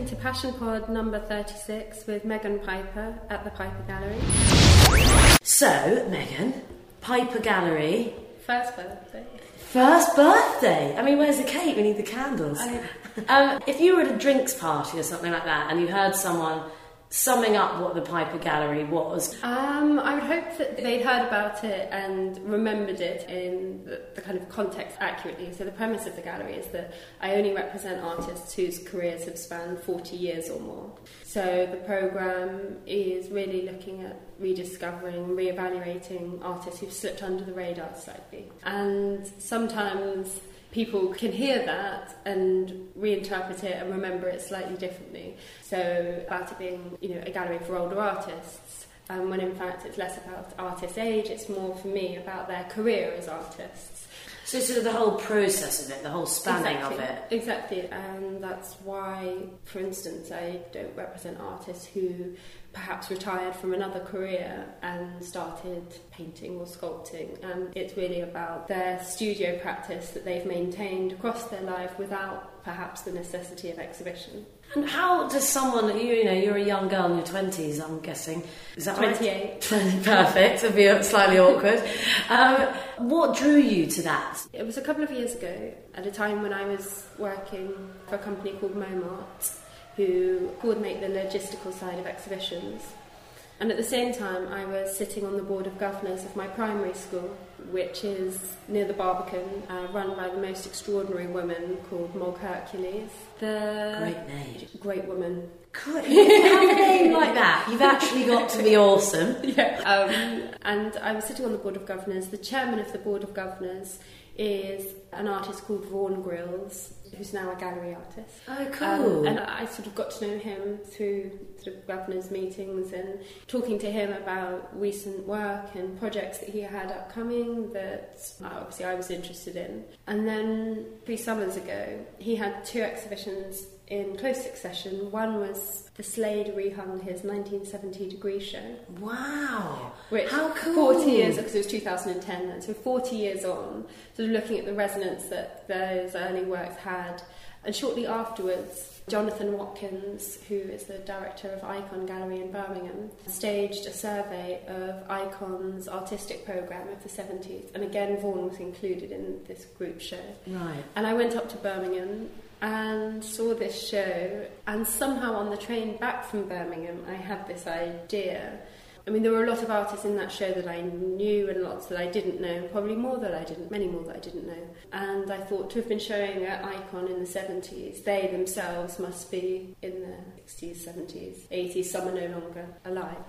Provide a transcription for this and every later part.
listening to Passion Pod number 36 with Megan Piper at the Piper Gallery. So, Megan, Piper Gallery, First birthday. first birthday. I mean, where's the cake? We need the candles. I- um, if you were at a drinks party or something like that and you heard someone summing up what the Piper Gallery was, Um, I would hope that they'd heard about it and remembered it in the, the kind of context accurately. So the premise of the gallery is that I only represent artists whose careers have spanned 40 years or more. So the program is really looking at rediscovering, re-evaluating artists who've slipped under the radar slightly. And sometimes people can hear that and reinterpret it and remember it slightly differently. So about it being, you know, a gallery for older artists, um, when in fact it's less about artist age, it's more for me about their career as artists. So sort of the whole process of it, the whole spanning exactly, of it. Exactly, and that's why, for instance, I don't represent artists who perhaps retired from another career and started painting or sculpting. And it's really about their studio practice that they've maintained across their life without perhaps the necessity of exhibition. And how does someone, you, you know, you're a young girl in your 20s, I'm guessing. Is that right? 28. Perfect, it'd be slightly awkward. Um, what drew you to that? It was a couple of years ago, at a time when I was working for a company called Momart, who coordinate the logistical side of exhibitions. And at the same time, I was sitting on the board of governors of my primary school, which is near the Barbican, uh, run by the most extraordinary woman called Mog Hercules. The Great name. great woman. Good. You have a name like that. You've actually got to be awesome. Yeah. Um, and I was sitting on the board of governors. The chairman of the board of governors is an artist called Vaughan Grylls, who's now a gallery artist. Oh, Um, cool. and I sort of got to know him through sort of governors' meetings and talking to him about recent work and projects that he had upcoming that obviously I was interested in. And then three summers ago, he had two exhibitions in close succession. One was the Slade rehung his 1970 degree show. wow. Which How cool. 40 years, because it was 2010 then, so 40 years on, sort of looking at the resonance that those early works had. And shortly afterwards, Jonathan Watkins, who is the director of Ikon Gallery in Birmingham, staged a survey of Ikon's artistic programme of the 70s. And again, Vaughan was included in this group show. Right. And I went up to Birmingham and saw this show, and somehow on the train back from Birmingham, I had this idea. I mean, there were a lot of artists in that show that I knew and lots that I didn't know, probably more that I didn't, many more that I didn't know. And I thought to have been showing at Ikon in the 70s, they themselves must be in the 60s, 70s, 80s, some are no longer alive.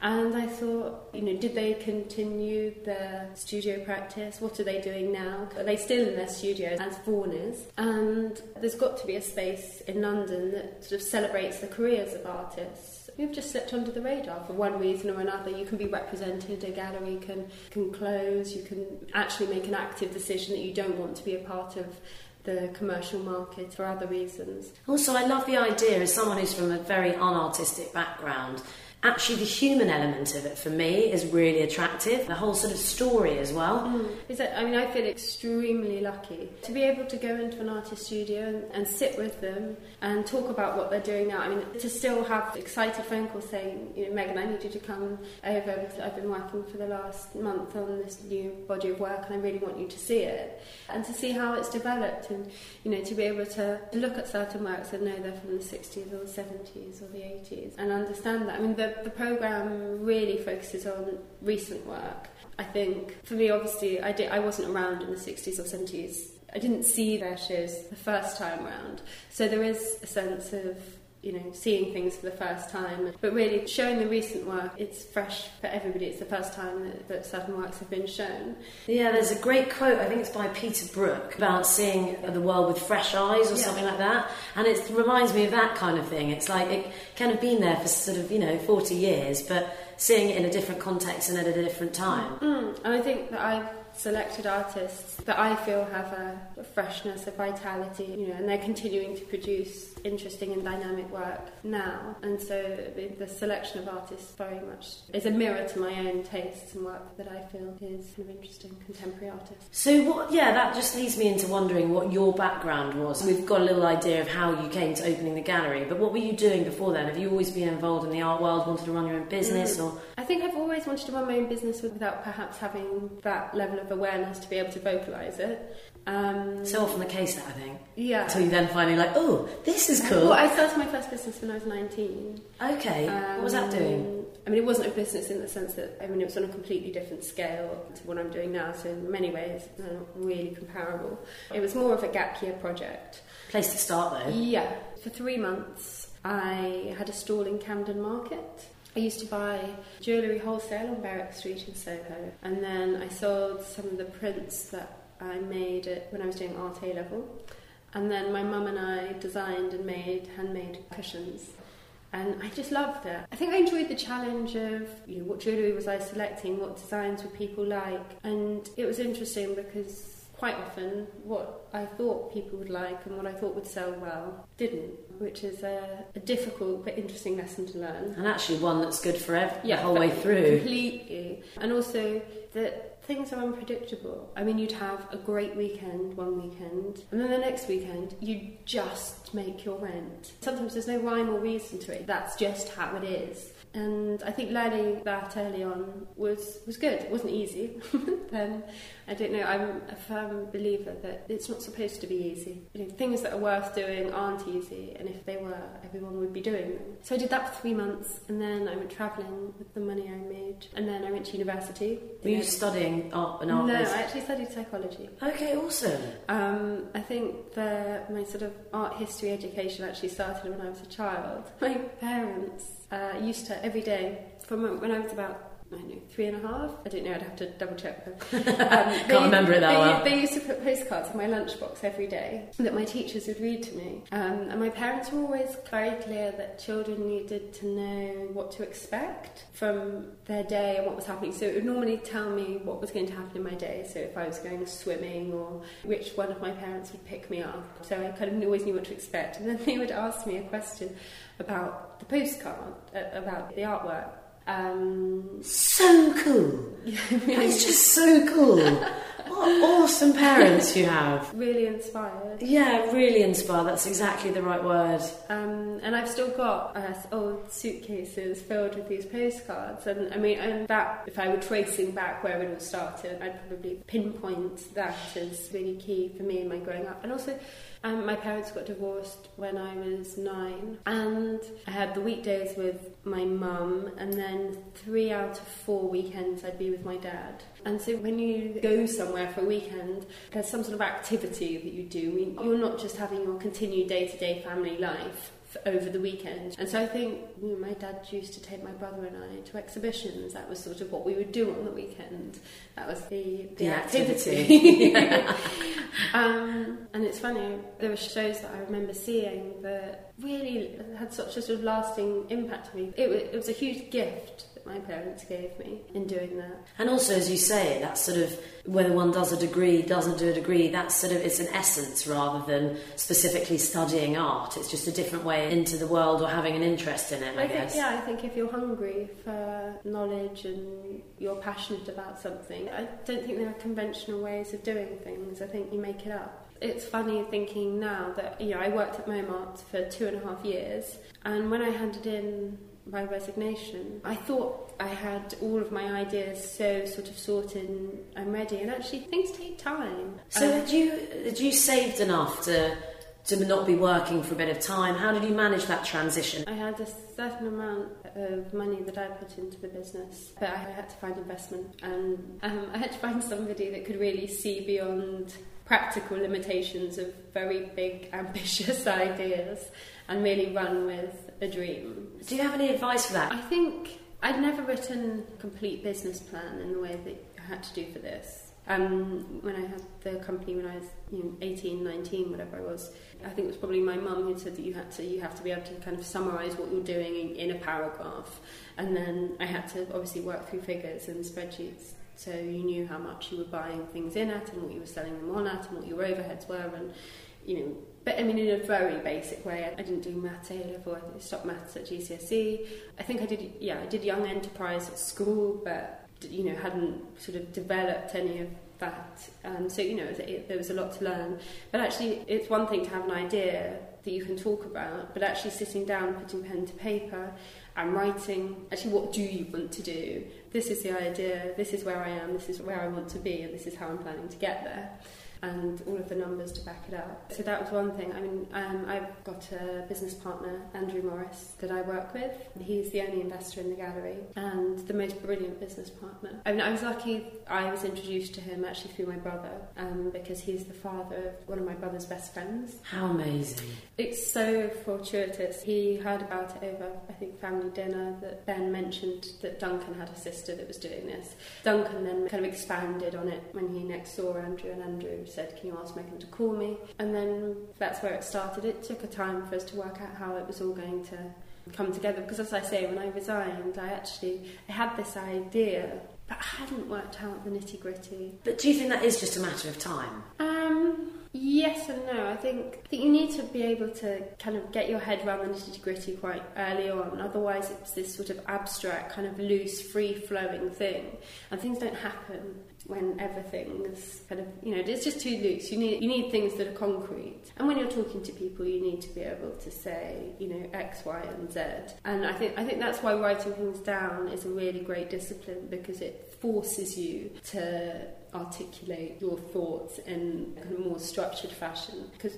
And I thought, you know, did they continue their studio practice? What are they doing now? Are they still in their studios as Vaughan is? And there's got to be a space in London that sort of celebrates the careers of artists who've just slipped under the radar for one reason or another. You can be represented, a gallery can, can close, you can actually make an active decision that you don't want to be a part of the commercial market for other reasons. Also, I love the idea as someone who's from a very unartistic background. Actually, the human element of it for me is really attractive. The whole sort of story as well. Mm. Is that, I mean, I feel extremely lucky to be able to go into an artist studio and, and sit with them and talk about what they're doing now. I mean, to still have excited phone calls saying, you know, Megan, I need you to come over I've been working for the last month on this new body of work and I really want you to see it. And to see how it's developed and, you know, to be able to look at certain works and know they're from the 60s or the 70s or the 80s and understand that. I mean, the, the programme really focuses on recent work. I think for me, obviously, I did. I wasn't around in the '60s or '70s. I didn't see their shows the first time round, so there is a sense of you know seeing things for the first time. But really, showing the recent work, it's fresh for everybody. It's the first time that, that certain works have been shown. Yeah, there's a great quote, I think it's by Peter Brook, about seeing the world with fresh eyes or Yeah. something like that. And it reminds me of that kind of thing. It's like it kind of been there for sort of, you know, 40 years, but seeing it in a different context and at a different time. Mm, and I think that I've selected artists that I feel have a, a freshness, a vitality, you know, and they're continuing to produce interesting and dynamic work now. And so the, the selection of artists very much is a mirror to my own tastes and work that I feel is kind of interesting contemporary artists. So what? Yeah, that just leads me into wondering what your background was. We've got a little idea of how you came to opening the gallery, but what were you doing before then? Have you always been involved in the art world, wanted to run your own business, mm. or? I think I've always wanted to run my own business without perhaps having that level of awareness to be able to vocalise it. Um, so often the case, that I think. Yeah. Until you then finally like, oh, this is cool. Well, I started my first business when I was 19. Okay. Um, what was that doing? I mean, it wasn't a business in the sense that, I mean, it was on a completely different scale to what I'm doing now, so in many ways, they're not really comparable. It was more of a gap year project. Place to start, though. Yeah. For three months, I had a stall in Camden Market. I used to buy jewellery wholesale on Berwick Street in Soho, and then I sold some of the prints that I made it when I was doing art A level. And then my mum and I designed and made handmade cushions. And I just loved it. I think I enjoyed the challenge of you know, what jewellery was I selecting, what designs would people like. And it was interesting because quite often what I thought people would like and what I thought would sell well didn't, which is a, a difficult but interesting lesson to learn. And actually one that's good for every, yeah, the whole way through. Completely. And also that things are unpredictable. I mean, you'd have a great weekend one weekend, and then the next weekend, you just make your rent. Sometimes there's no rhyme or reason to it. That's just how it is. And I think learning that early on was, was good. It wasn't easy. then I don't know, I'm a firm believer that it's not supposed to be easy. You know, things that are worth doing aren't easy, and if they were, everyone would be doing them. So I did that for three months, and then I went travelling with the money I made, and then I went to university. Were you studying art and art? No, I actually studied psychology. Okay, awesome. Um, I think the, my sort of art history education actually started when I was a child. My parents uh, used to every day from when I was about I don't know, three and a half. I don't know, I'd have to double check them. Um, Can't remember it that they, well. They used to put postcards in my lunchbox every day that my teachers would read to me. Um, and my parents were always very clear that children needed to know what to expect from their day and what was happening. So it would normally tell me what was going to happen in my day. So if I was going swimming or which one of my parents would pick me up. So I kind of always knew what to expect. And then they would ask me a question about the postcard, uh, about the artwork. Um, so cool. it's just so cool. What awesome parents you have. Really inspired. Yeah, really inspired. That's exactly the right word. Um, and I've still got uh, old suitcases filled with these postcards. And I mean, and that, if I were tracing back where it all started, I'd probably pinpoint that as really key for me in my growing up. And also, um, my parents got divorced when I was nine, and I had the weekdays with my mum, and then three out of four weekends I'd be with my dad. And so when you go somewhere for a weekend, there's some sort of activity that you do. You're not just having your continued day to day family life over the weekend. And so I think you know, my dad used to take my brother and I to exhibitions. That was sort of what we would do on the weekend. That was the, the, the activity. activity. um, and it's funny, there were shows that I remember seeing that really had such a sort of lasting impact on me. It was, it was a huge gift my parents gave me in doing that. And also, as you say, that's sort of whether one does a degree, doesn't do a degree, that's sort of it's an essence rather than specifically studying art. It's just a different way into the world or having an interest in it, I, I guess. Think, yeah, I think if you're hungry for knowledge and you're passionate about something, I don't think there are conventional ways of doing things. I think you make it up it's funny thinking now that you know I worked at Momart for two and a half years, and when I handed in my resignation. I thought I had all of my ideas so sort of sorted and I'm ready, and actually things take time. So um, had you had you saved enough to to not be working for a bit of time? How did you manage that transition? I had a certain amount of money that I put into the business, but I had to find investment, and um, I had to find somebody that could really see beyond practical limitations of very big, ambitious ideas and really run with a dream. Do you have any advice for that? I think I'd never written a complete business plan in the way that I had to do for this. Um, when I had the company when I was you know, 18, 19, whatever I was, I think it was probably my mum who said that you had to you have to be able to kind of summarise what you're doing in, in a paragraph, and then I had to obviously work through figures and spreadsheets So you knew how much you were buying things in at and what you were selling them on at and what your overheads were and you know but I mean in a very basic way I didn't do maths A level I stopped maths at GCSE I think I did yeah I did young enterprise at school but you know hadn't sort of developed any of that. Um, so you know it, it, there was a lot to learn. But actually it's one thing to have an idea that you can talk about but actually sitting down putting pen to paper and writing actually what do you want to do? This is the idea this is where I am this is where I want to be and this is how I'm planning to get there and all of the numbers to back it up. So that was one thing. I mean, um, I've got a business partner, Andrew Morris, that I work with. He's the only investor in the gallery and the most brilliant business partner. I mean, I was lucky I was introduced to him actually through my brother um, because he's the father of one of my brother's best friends. How amazing. It's so fortuitous. He heard about it over, I think, family dinner that Ben mentioned that Duncan had a sister that was doing this. Duncan then kind of expanded on it when he next saw Andrew and Andrew said, Can you ask Megan to call me? And then that's where it started. It took a time for us to work out how it was all going to come together because as I say when I resigned I actually I had this idea but I hadn't worked out the nitty gritty. But do you think that is just a matter of time? Um, Um, yes and no. I think I think you need to be able to kind of get your head around the nitty gritty quite early on. Otherwise, it's this sort of abstract, kind of loose, free flowing thing, and things don't happen when everything is kind of you know it's just too loose. You need you need things that are concrete. And when you're talking to people, you need to be able to say you know X, Y, and Z. And I think I think that's why writing things down is a really great discipline because it forces you to articulate your thoughts in a more structured fashion. Because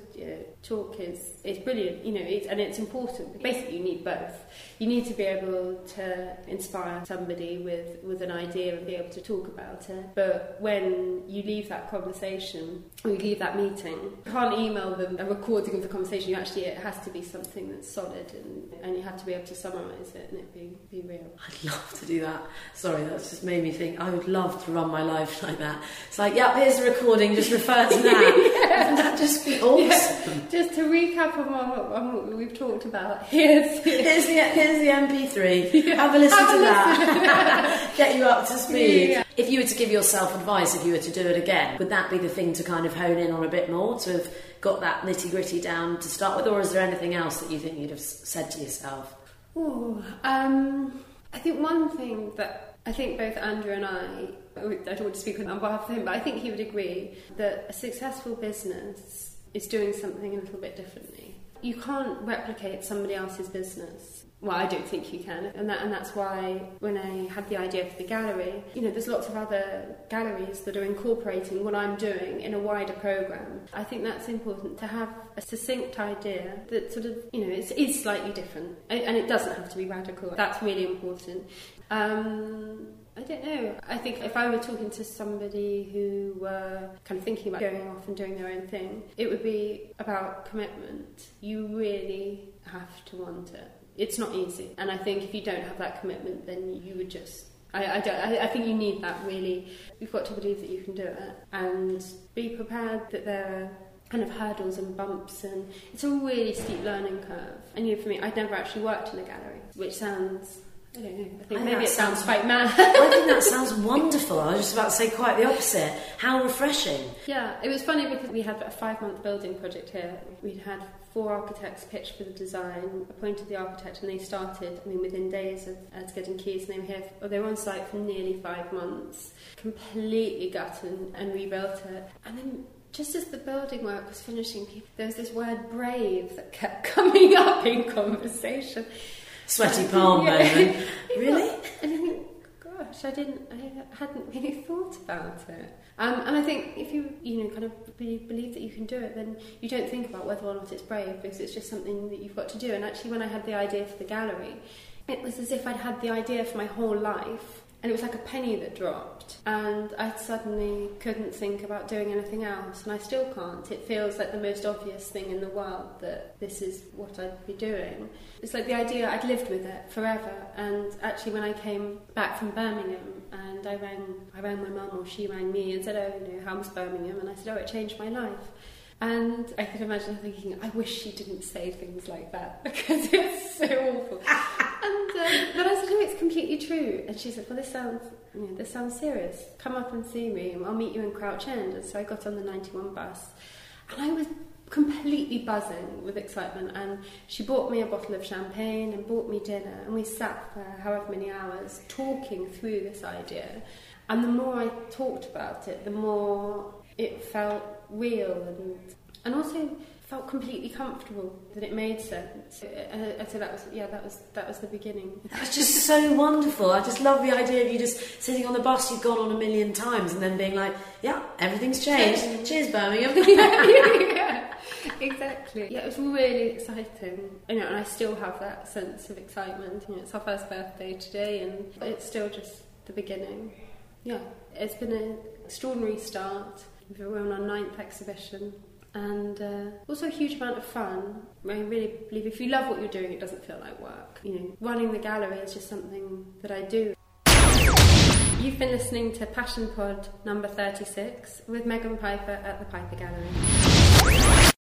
talk is it's brilliant you know it's, and it's important. Basically you need both. You need to be able to inspire somebody with with an idea and be able to talk about it. But when you leave that conversation or you leave that meeting you can't email them a recording of the conversation. You actually it has to be something that's solid and, and you have to be able to summarize it and it be, be real. I'd love to do that. Sorry that's just made me think I would love to run my life like that it's like, yep, here's the recording, just refer to that. yeah. Wouldn't that just be awesome? Yeah. Just to recap on what, on what, we've talked about, here's, here's, the, here's the MP3. Yeah. Have a listen Have to a that. Listen. Get you up to speed. If you were to give yourself advice, if you were to do it again, would that be the thing to kind of hone in on a bit more, to have got that nitty gritty down to start with, or is there anything else that you think you'd have said to yourself? Oh, um, I think one thing that I think both Andrew and I I don't want to speak on behalf of him, but I think he would agree that a successful business is doing something a little bit differently. You can't replicate somebody else's business. Well, I don't think you can, and that and that's why when I had the idea for the gallery, you know, there's lots of other galleries that are incorporating what I'm doing in a wider program. I think that's important to have a succinct idea that sort of, you know, is, is slightly different, and it doesn't have to be radical. That's really important. Um, I don't know. I think if I were talking to somebody who were kind of thinking about going off and doing their own thing, it would be about commitment. You really have to want it. It's not easy. And I think if you don't have that commitment, then you would just I, I, don't, I, I think you need that really. You've got to believe that you can do it and be prepared that there are kind of hurdles and bumps and it's a really steep learning curve. And you know, for me, I'd never actually worked in a gallery, which sounds I don't know. I think I maybe it sounds, sounds quite mad. I think that sounds wonderful. I was just about to say quite the opposite. How refreshing. Yeah, it was funny because we had a five month building project here. We'd had four architects pitch for the design, appointed the architect, and they started, I mean, within days of us getting keys, and they were here, for, they were on site for nearly five months, completely gutted and, and rebuilt it. And then just as the building work was finishing, there was this word brave that kept coming up in conversation sweaty palm yeah. moment. really? And I think, gosh, I didn't, I hadn't really thought about it. Um, and I think if you, you know, kind of believe that you can do it, then you don't think about whether or not it's brave because it's just something that you've got to do. And actually, when I had the idea for the gallery, it was as if I'd had the idea for my whole life and it was like a penny that dropped. And I suddenly couldn't think about doing anything else. And I still can't. It feels like the most obvious thing in the world that this is what I'd be doing. It's like the idea I'd lived with it forever. And actually when I came back from Birmingham and I rang I rang my mum or she rang me and said oh you know how's Birmingham? And I said oh it changed my life. And I could imagine thinking, I wish she didn't say things like that because it's so awful. And um, but I said, no, it's completely true. And she said, well, this sounds, you know, this sounds serious. Come up and see me, I'll meet you in Crouch End. And so I got on the 91 bus, and I was completely buzzing with excitement. And she bought me a bottle of champagne and bought me dinner, and we sat for however many hours talking through this idea. And the more I talked about it, the more it felt real and and also felt completely comfortable that it made sense. So that was yeah, that was that was the beginning. That was just so wonderful. I just love the idea of you just sitting on the bus you've gone on a million times and then being like, yeah, everything's changed. Cheers, Birmingham. yeah, exactly. Yeah, it was really exciting. You know, and I still have that sense of excitement. You know, it's our first birthday today, and it's still just the beginning. Yeah, it's been an extraordinary start. We're on our ninth exhibition and uh, also a huge amount of fun. I really believe if you love what you're doing, it doesn't feel like work. You know, running the gallery is just something that I do. You've been listening to Passion Pod number 36 with Megan Piper at the Piper Gallery.